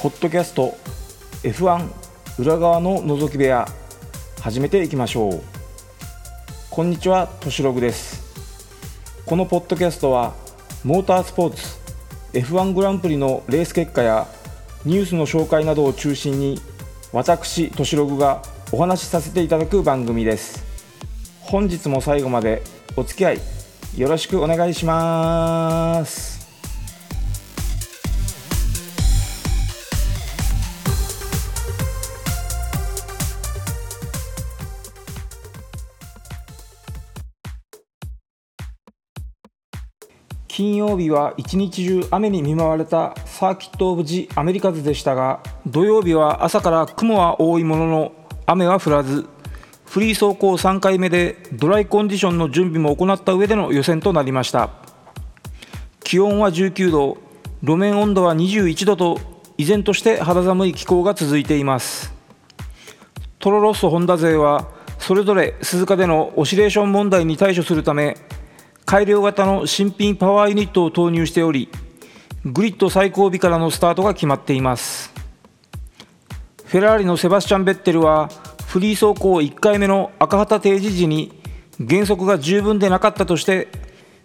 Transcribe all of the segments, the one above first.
ポッドキャスト F1 裏側の覗き部屋始めていきましょう。こんにちはとしログです。このポッドキャストはモータースポーツ F1 グランプリのレース結果やニュースの紹介などを中心に私としログがお話しさせていただく番組です。本日も最後までお付き合いよろしくお願いします。金曜日は一日中雨に見舞われたサーキット・オブ・ジ・アメリカズでしたが土曜日は朝から雲は多いものの雨は降らずフリー走行3回目でドライコンディションの準備も行った上での予選となりました。気温は19度路面温度は21度と依然として肌寒い気候が続いています。トロロッソホンダ勢はそれぞれ鈴鹿でのオシレーション問題に対処するため改良型の新品パワーユニットを投入しておりグリッド最後尾からのスタートが決まっています。フェラーリのセバスチャン・ベッテルはフリー走行1回目の赤旗提示時に減速が十分でなかったとして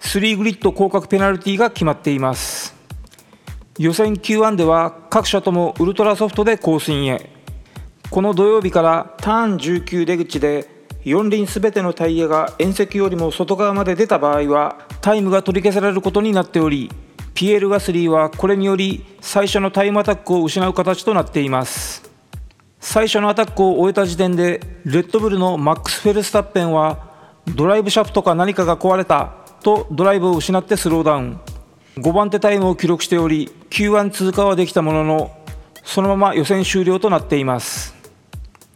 3グリッド降格ペナルティが決まっています。予選 Q1 では各社ともウルトラソフトでコースインへ。この土曜日からターン19出口で4輪すべてのタイヤが縁石よりも外側まで出た場合はタイムが取り消されることになっておりピエール・ガスリーはこれにより最初のタイムアタックを失う形となっています。最初のアタックを終えた時点でレッドブルのマックス・フェルスタッペンはドライブシャフトか何かが壊れたとドライブを失ってスローダウン。5番手タイムを記録しており Q1 通過はできたもののそのまま予選終了となっています。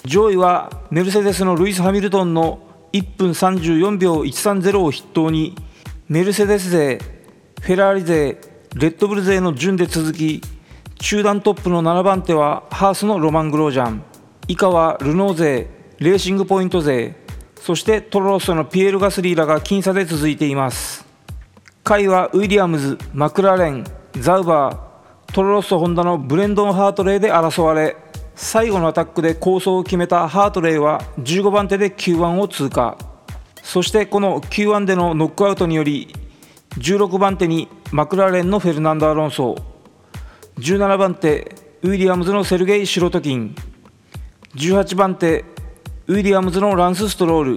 上位はメルセデスのルイス・ハミルトンの1分34秒130を筆頭にメルセデス勢、フェラーリ勢、レッドブル勢の順で続き中段トップの7番手はハースのロマン・グロージャン。以下はルノー勢、レーシングポイント勢そしてトロロッソのピエール・ガスリーらが僅差で続いています。下位はウィリアムズ、マクラーレン、ザウバートロロッソ・ホンダのブレンドン・ハートレーで争われ最後のアタックで構想を決めたハートレイは15番手で Q1 を通過。そしてこの Q1 でのノックアウトにより16番手にマクラーレンのフェルナンド・アロンソ。17番手ウィリアムズのセルゲイ・シロトキン。18番手ウィリアムズのランス・ストロール。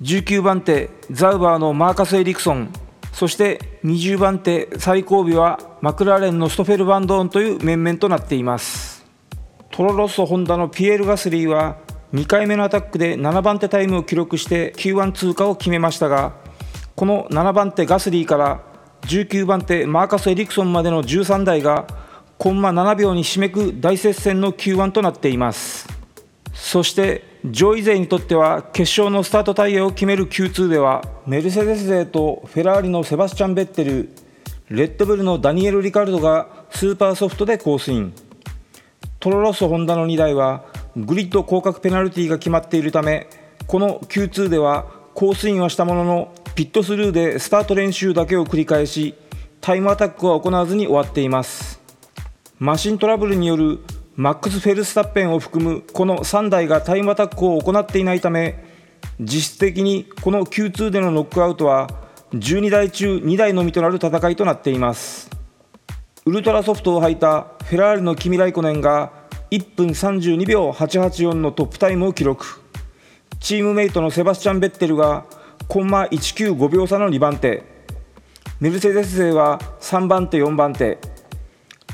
19番手ザウバーのマーカス・エリクソン。そして20番手最後尾はマクラーレンのストフェル・バンドーンという面々となっています。トロロッソホンダのピエール・ガスリーは2回目のアタックで7番手タイムを記録して Q1 通過を決めましたがこの7番手ガスリーから19番手マーカス・エリクソンまでの13台がコンマ7秒に締めく大接戦の Q1 となっています。そして上位勢にとっては決勝のスタートタイヤを決める Q2 ではメルセデス勢とフェラーリのセバスチャン・ベッテルレッドブルのダニエル・リカルドがスーパーソフトでコースイントロロッソホンダの2台はグリッド降格ペナルティが決まっているためこの Q2 ではコースインはしたもののピットスルーでスタート練習だけを繰り返しタイムアタックは行わずに終わっています。マシントラブルによるマックス・フェルスタッペンを含むこの3台がタイムアタックを行っていないため実質的にこの Q2 でのノックアウトは12台中2台のみとなる戦いとなっています。ウルトラソフトを履いたフェラーリのキミ・ライコネンが1分32秒884のトップタイムを記録。チームメイトのセバスチャン・ベッテルがコンマ195秒差の2番手。メルセデス勢は3番手4番手。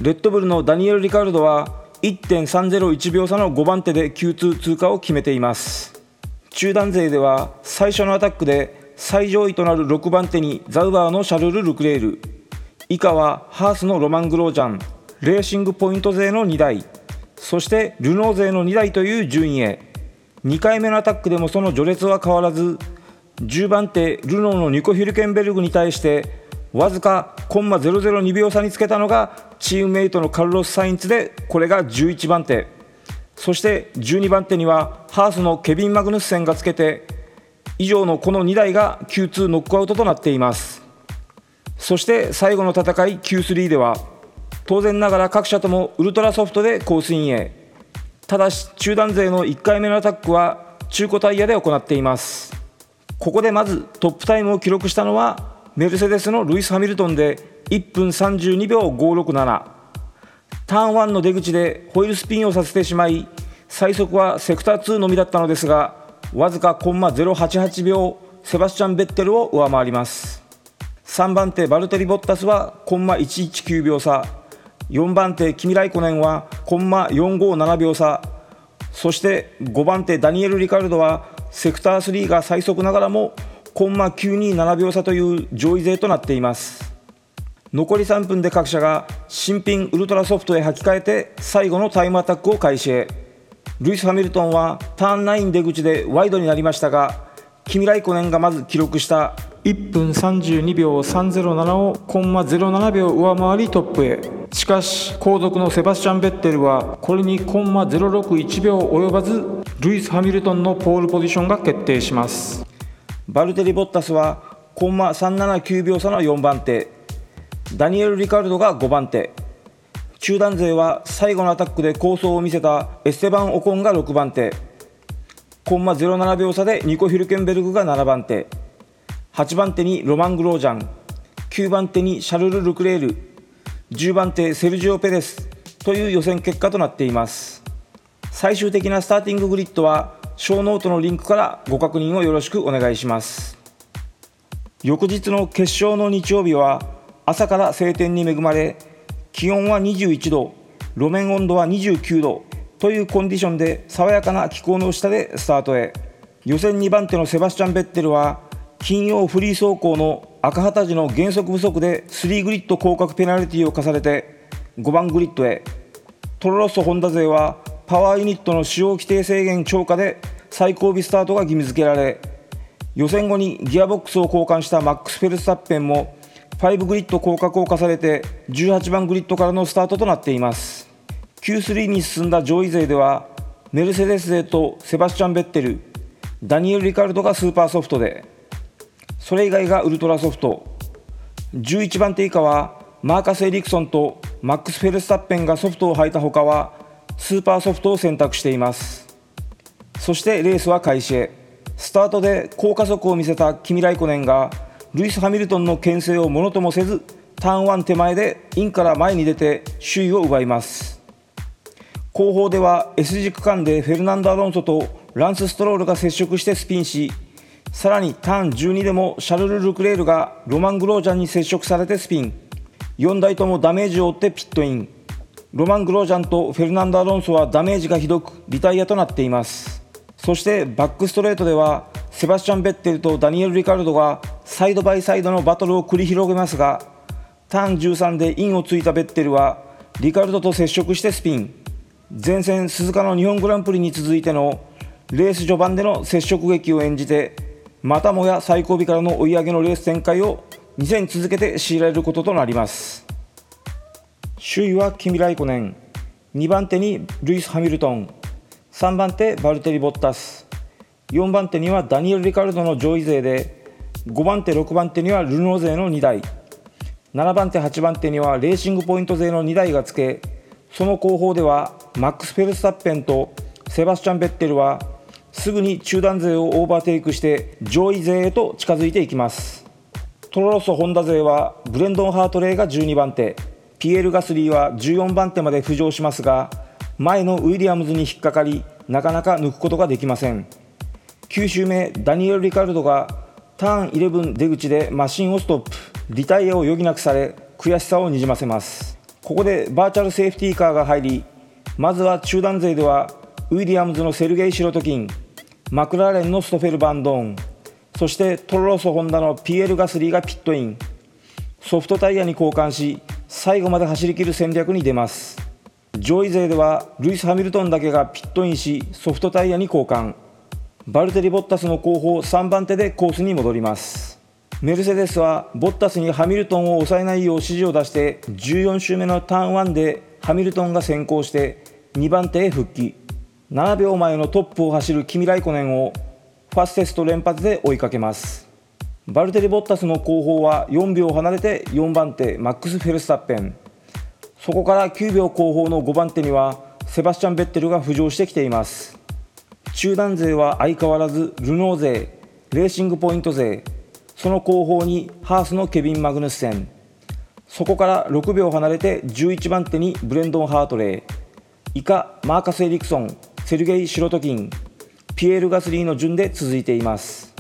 レッドブルのダニエル・リカルドは1.301秒差の5番手で Q2 通過を決めています。中団勢では最初のアタックで最上位となる6番手にザウバーのシャルル・ルクレール。以下はハースのロマン・グロージャンレーシングポイント勢の2台そしてルノー勢の2台という順位へ。2回目のアタックでもその序列は変わらず10番手ルノーのニコ・ヒルケンベルグに対してわずかコンマ002秒差につけたのがチームメイトのカルロス・サインツでこれが11番手。そして12番手にはハースのケビン・マグヌッセンがつけて以上のこの2台が Q2 ノックアウトとなっています。そして最後の戦い Q3 では当然ながら各社ともウルトラソフトでコースインへ。ただし中団勢の1回目のアタックは中古タイヤで行っています。ここでまずトップタイムを記録したのはメルセデスのルイス・ハミルトンで1分32秒567ターン1の出口でホイールスピンをさせてしまい最速はセクター2のみだったのですがわずかコンマ088秒セバスチャン・ベッテルを上回ります。3番手バルテリ・ボッタスはコンマ119秒差。4番手キミライコネンはコンマ457秒差。そして5番手ダニエル・リカルドはセクター3が最速ながらもコンマ927秒差という上位勢となっています。残り3分で各社が新品ウルトラソフトへ履き替えて最後のタイムアタックを開始へ。ルイス・ハミルトンはターン9出口でワイドになりましたがキミライコネンがまず記録した1分32秒307をコンマ07秒上回りトップへ。しかし後続のセバスチャン・ベッテルはこれにコンマ061秒及ばずルイス・ハミルトンのポールポジションが決定します。バルテリ・ボッタスはコンマ379秒差の4番手。ダニエル・リカルドが5番手。中団勢は最後のアタックで構想を見せたエステバン・オコンが6番手。コンマ07秒差でニコ・ヒルケンベルグが7番手。8番手にロマン・グロージャン9番手にシャルル・ルクレール10番手セルジオ・ペレスという予選結果となっています。最終的なスターティンググリッドはショーノートのリンクからご確認をよろしくお願いします。翌日の決勝の日曜日は朝から晴天に恵まれ気温は21度路面温度は29度というコンディションで爽やかな気候の下でスタートへ。予選2番手のセバスチャン・ベッテルは金曜フリー走行の赤旗時の減速不足で3グリッド降格ペナルティを課されて5番グリッドへ。トロロッソホンダ勢はパワーユニットの使用規定制限超過で最後尾スタートが義務付けられ予選後にギアボックスを交換したマックス・フェルスタッペンも5グリッド降格を課されて18番グリッドからのスタートとなっています。Q3 に進んだ上位勢ではメルセデス勢とセバスチャン・ベッテルダニエル・リカルドがスーパーソフトでそれ以外がウルトラソフト。11番手以下はマーカス・エリクソンとマックス・フェルスタッペンがソフトを履いたほかはスーパーソフトを選択しています。そしてレースは開始へ。スタートで高加速を見せたキミライコネンがルイス・ハミルトンの牽制をものともせずターン1手前でインから前に出て首位を奪います。後方では S 字区間でフェルナンド・アロンソとランス・ストロールが接触してスピンしさらにターン12でもシャルル・ルクレールがロマン・グロージャンに接触されてスピン。4台ともダメージを負ってピットイン。ロマン・グロージャンとフェルナンド・アロンソはダメージがひどくリタイアとなっています。そしてバックストレートではセバスチャン・ベッテルとダニエル・リカルドがサイドバイサイドのバトルを繰り広げますがターン13でインをついたベッテルはリカルドと接触してスピン。前線鈴鹿の日本グランプリに続いてのレース序盤での接触劇を演じてまたもや最後尾からの追い上げのレース展開を2戦続けて強いられることとなります。首位はキミ・ライコネン。2番手にルイス・ハミルトン。3番手バルテリ・ボッタス。4番手にはダニエル・リカルドの上位勢で。5番手6番手にはルノー勢の2台7番手8番手にはレーシングポイント勢の2台がつけ。その後方ではマックス・フェルスタッペンとセバスチャン・ベッテルはすぐに中団勢をオーバーテイクして上位勢へと近づいていきます。トロロッソ・ホンダ勢はブレンドン・ハートレイが12番手。ピエール・ガスリーは14番手まで浮上しますが前のウィリアムズに引っかかりなかなか抜くことができません。9周目ダニエル・リカルドがターン11出口でマシンをストップ。リタイアを余儀なくされ悔しさをにじませます。ここでバーチャルセーフティーカーが入りまずは中団勢ではウィリアムズのセルゲイ・シロトキンマクラーレンのストフェル・バンドーンそしてトロロソ・ホンダのピエール・ガスリーがピットイン。ソフトタイヤに交換し最後まで走り切る戦略に出ます。上位勢ではルイス・ハミルトンだけがピットインしソフトタイヤに交換。バルテリ・ボッタスの後方3番手でコースに戻ります。メルセデスはボッタスにハミルトンを抑えないよう指示を出して14周目のターン1でハミルトンが先行して2番手へ復帰。7秒前のトップを走るキミ・ライコネンをファステスト連発で追いかけます。バルテリ・ボッタスの後方は4秒離れて4番手マックス・フェルスタッペン。そこから9秒後方の5番手にはセバスチャン・ベッテルが浮上してきています。中団勢は相変わらずルノー勢レーシングポイント勢。その後方にハースのケビン・マグヌッセン。そこから6秒離れて11番手にブレンドン・ハートレー。以下マーカス・エリクソン。セルゲイ・シロトキンピエール・ガスリーの順で続いています。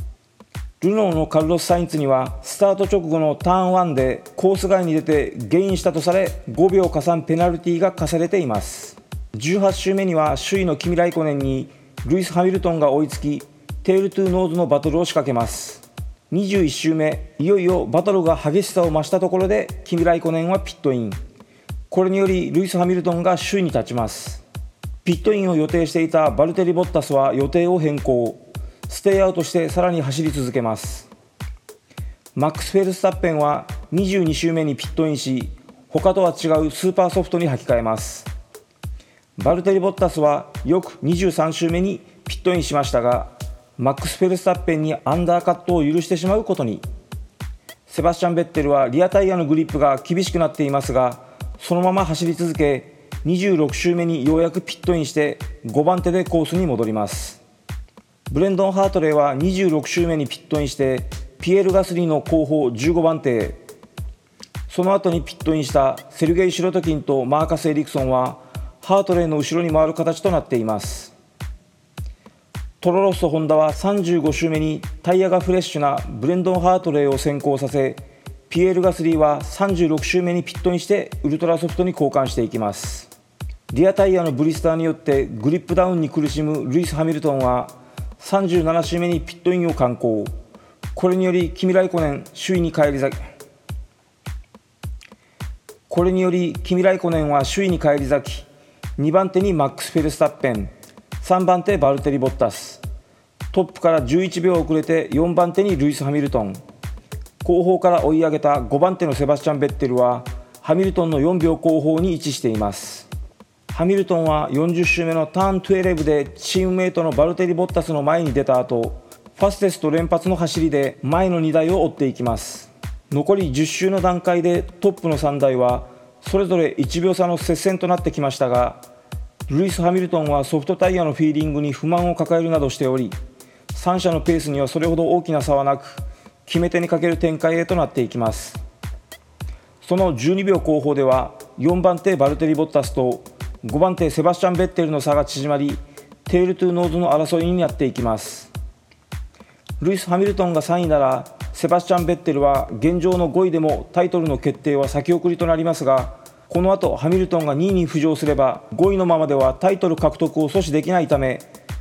ルノーのカルロス・サインツにはスタート直後のターン1でコース外に出てゲインしたとされ5秒加算ペナルティが課されています。18周目には首位のキミライコネンにルイス・ハミルトンが追いつきテールトゥノーズのバトルを仕掛けます。21周目いよいよバトルが激しさを増したところでキミライコネンはピットイン。これによりルイス・ハミルトンが首位に立ちます。ピットインを予定していたバルテリ・ボッタスは予定を変更。ステイアウトしてさらに走り続けます。マックス・フェルスタッペンは22周目にピットインし他とは違うスーパーソフトに履き替えます。バルテリ・ボッタスは翌23周目にピットインしましたがマックス・フェルスタッペンにアンダーカットを許してしまうことに。セバスチャン・ベッテルはリアタイヤのグリップが厳しくなっていますがそのまま走り続け26周目にようやくピットインして5番手でコースに戻ります。ブレンドン・ハートレーは26周目にピットインしてピエール・ガスリーの後方15番手。その後にピットインしたセルゲイ・シロトキンとマーカス・エリクソンはハートレーの後ろに回る形となっています。トロロッソ・ホンダは35周目にタイヤがフレッシュなブレンドン・ハートレーを先行させピエール・ガスリーは36周目にピットインしてウルトラソフトに交換していきます。リアタイヤのブリスターによってグリップダウンに苦しむルイス・ハミルトンは37周目にピットインを敢行。これによりキミライコネン首位に返り咲き。これによりキミライコネンは首位に返り咲き。2番手にマックス・フェルスタッペン。3番手バルテリ・ボッタス。トップから11秒遅れて4番手にルイス・ハミルトン。後方から追い上げた5番手のセバスチャン・ベッテルはハミルトンの4秒後方に位置しています。ハミルトンは40周目のターン12でチームメイトのバルテリ・ボッタスの前に出た後ファステスト連発の走りで前の2台を追っていきます。残り10周の段階でトップの3台はそれぞれ1秒差の接戦となってきましたがルイス・ハミルトンはソフトタイヤのフィーリングに不満を抱えるなどしており3者のペースにはそれほど大きな差はなく決め手に欠ける展開へとなっていきます。その12秒後方では4番手バルテリ・ボッタスと5番手セバスチャン・ベッテルの差が縮まりテールトゥーノーズの争いになっていきます。ルイス・ハミルトンが3位ならセバスチャン・ベッテルは現状の5位でもタイトルの決定は先送りとなりますがこの後ハミルトンが2位に浮上すれば5位のままではタイトル獲得を阻止できないため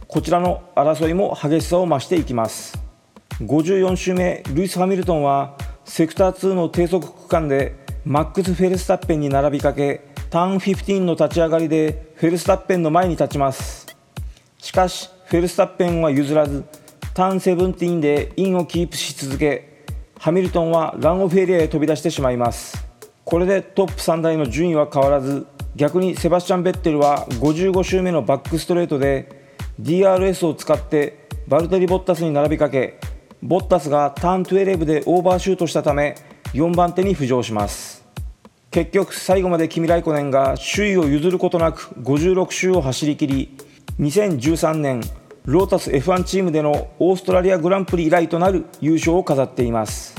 こちらの争いも激しさを増していきます。54周目ルイス・ハミルトンはセクター2の低速区間でマックス・フェルスタッペンに並びかけターン15の立ち上がりでフェルスタッペンの前に立ちます。しかしフェルスタッペンは譲らずターン17でインをキープし続けハミルトンはランオフエリアへ飛び出してしまいます。これでトップ3台の順位は変わらず逆にセバスチャン・ベッテルは55周目のバックストレートで DRS を使ってバルテリ・ボッタスに並びかけボッタスがターン12でオーバーシュートしたため4番手に浮上します。結局最後までキミ・ライコネンが首位を譲ることなく56周を走り切り2013年ロータス F1 チームでのオーストラリアグランプリ以来となる優勝を飾っています。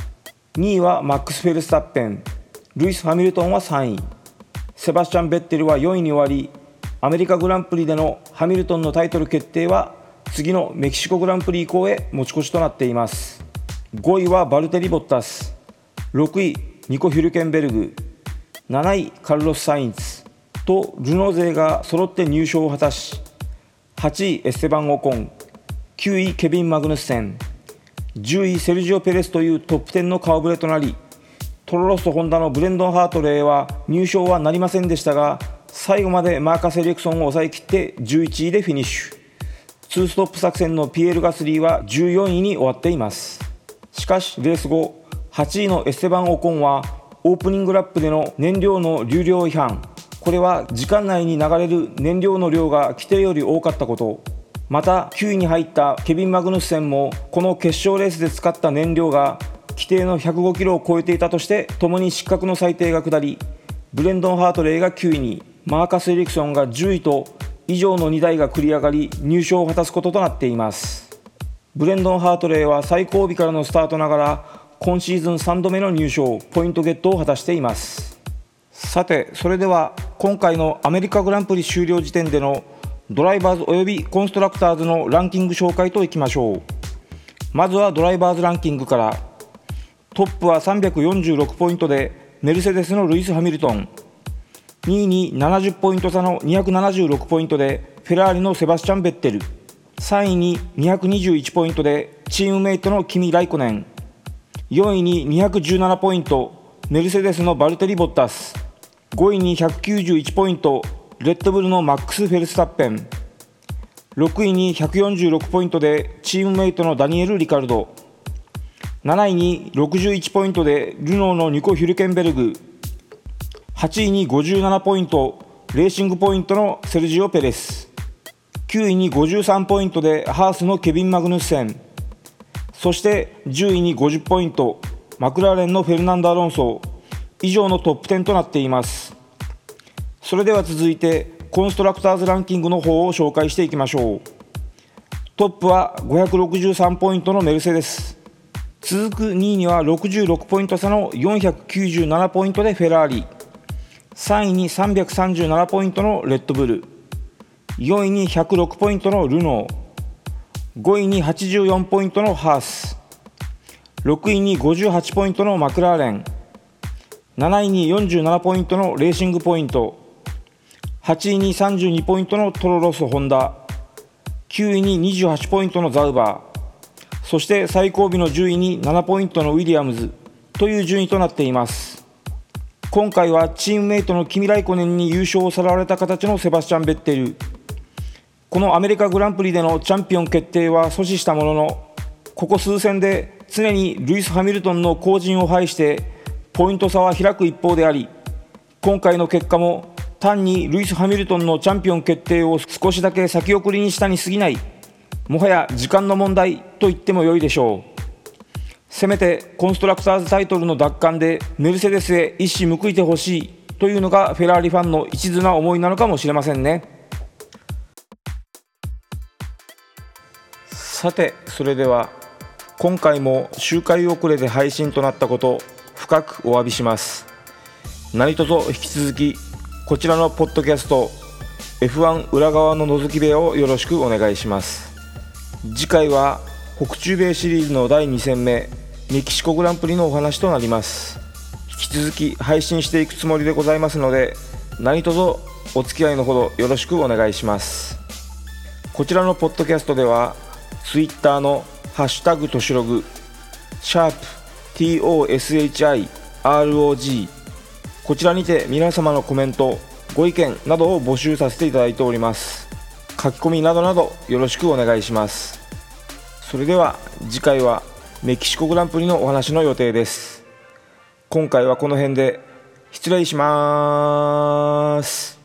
2位はマックス・フェルスタッペンルイス・ハミルトンは3位。セバスチャン・ベッテルは4位に終わりアメリカグランプリでのハミルトンのタイトル決定は次のメキシコグランプリ以降へ持ち越しとなっています。5位はバルテリ・ボッタス。6位ニコ・ヒュルケンベルグ。7位カルロス・サインツとルノー勢が揃って入賞を果たし8位エステバン・オコン9位ケビン・マグヌッセン10位セルジオ・ペレスというトップ10の顔ぶれとなりトロロスとホンダのブレンドン・ハートレーは入賞はなりませんでしたが最後までマーカス・エリクソンを抑えきって11位でフィニッシュ。2ストップ作戦のピエール・ガスリーは14位に終わっています。しかしレース後8位のエステバン・オコンはオープニングラップでの燃料の流量違反。これは時間内に流れる燃料の量が規定より多かったこと。また9位に入ったケビン・マグヌッセンもこの決勝レースで使った燃料が規定の105キロを超えていたとして共に失格の裁定が下りブレンドン・ハートレイが9位にマーカス・エリクソンが10位と以上の2台が繰り上がり入賞を果たすこととなっています。ブレンドン・ハートレイは最後尾からのスタートながら今シーズン3度目の入賞ポイントゲットを果たしています。さてそれでは今回のアメリカグランプリ終了時点でのドライバーズおよびコンストラクターズのランキング紹介といきましょう。まずはドライバーズランキングから。トップは346ポイントでメルセデスのルイス・ハミルトン。2位に70ポイント差の276ポイントでフェラーリのセバスチャン・ベッテル。3位に221ポイントでチームメイトのキミ・ライコネン。4位に217ポイントメルセデスのバルテリ・ボッタス。5位に191ポイントレッドブルのマックス・フェルスタッペン。6位に146ポイントでチームメイトのダニエル・リカルド。7位に61ポイントでルノーのニコ・ヒュルケンベルグ。8位に57ポイントレーシングポイントのセルジオ・ペレス。9位に53ポイントでハースのケビン・マグヌッセン。そして10位に50ポイントマクラーレンのフェルナンド・アロンソ。以上のトップ10となっています。それでは続いてコンストラクターズランキングの方を紹介していきましょう。トップは563ポイントのメルセデス。続く2位には66ポイント差の497ポイントでフェラーリ。3位に337ポイントのレッドブル。4位に106ポイントのルノー。5位に84ポイントのハース。6位に58ポイントのマクラーレン。7位に47ポイントのレーシングポイント。8位に32ポイントのトロロス・ホンダ。9位に28ポイントのザウバー。そして最後尾の10位に7ポイントのウィリアムズ。という順位となっています。今回はチームメイトのキミ・ライコネンに優勝をさらわれた形のセバスチャン・ベッテル。このアメリカグランプリでのチャンピオン決定は阻止したもののここ数戦で常にルイス・ハミルトンの後陣を排してポイント差は開く一方であり今回の結果も単にルイス・ハミルトンのチャンピオン決定を少しだけ先送りにしたに過ぎないもはや時間の問題と言っても良いでしょう。せめてコンストラクターズタイトルの奪還でメルセデスへ一矢報いてほしいというのがフェラーリファンの一途な思いなのかもしれませんね。さてそれでは今回も周回遅れで配信となったこと深くお詫びします。何卒引き続きこちらのポッドキャスト F1 裏側の覗き部屋をよろしくお願いします。次回は北中米シリーズの第2戦目メキシコグランプリのお話となります。引き続き配信していくつもりでございますので何卒お付き合いのほどよろしくお願いします。こちらのポッドキャストでは Twitter のハッシュタグとしログシャープ TOSHIROG こちらにて皆様のコメントご意見などを募集させていただいております。書き込みなどなどよろしくお願いします。それでは次回はメキシコグランプリのお話の予定です。今回はこの辺で失礼します。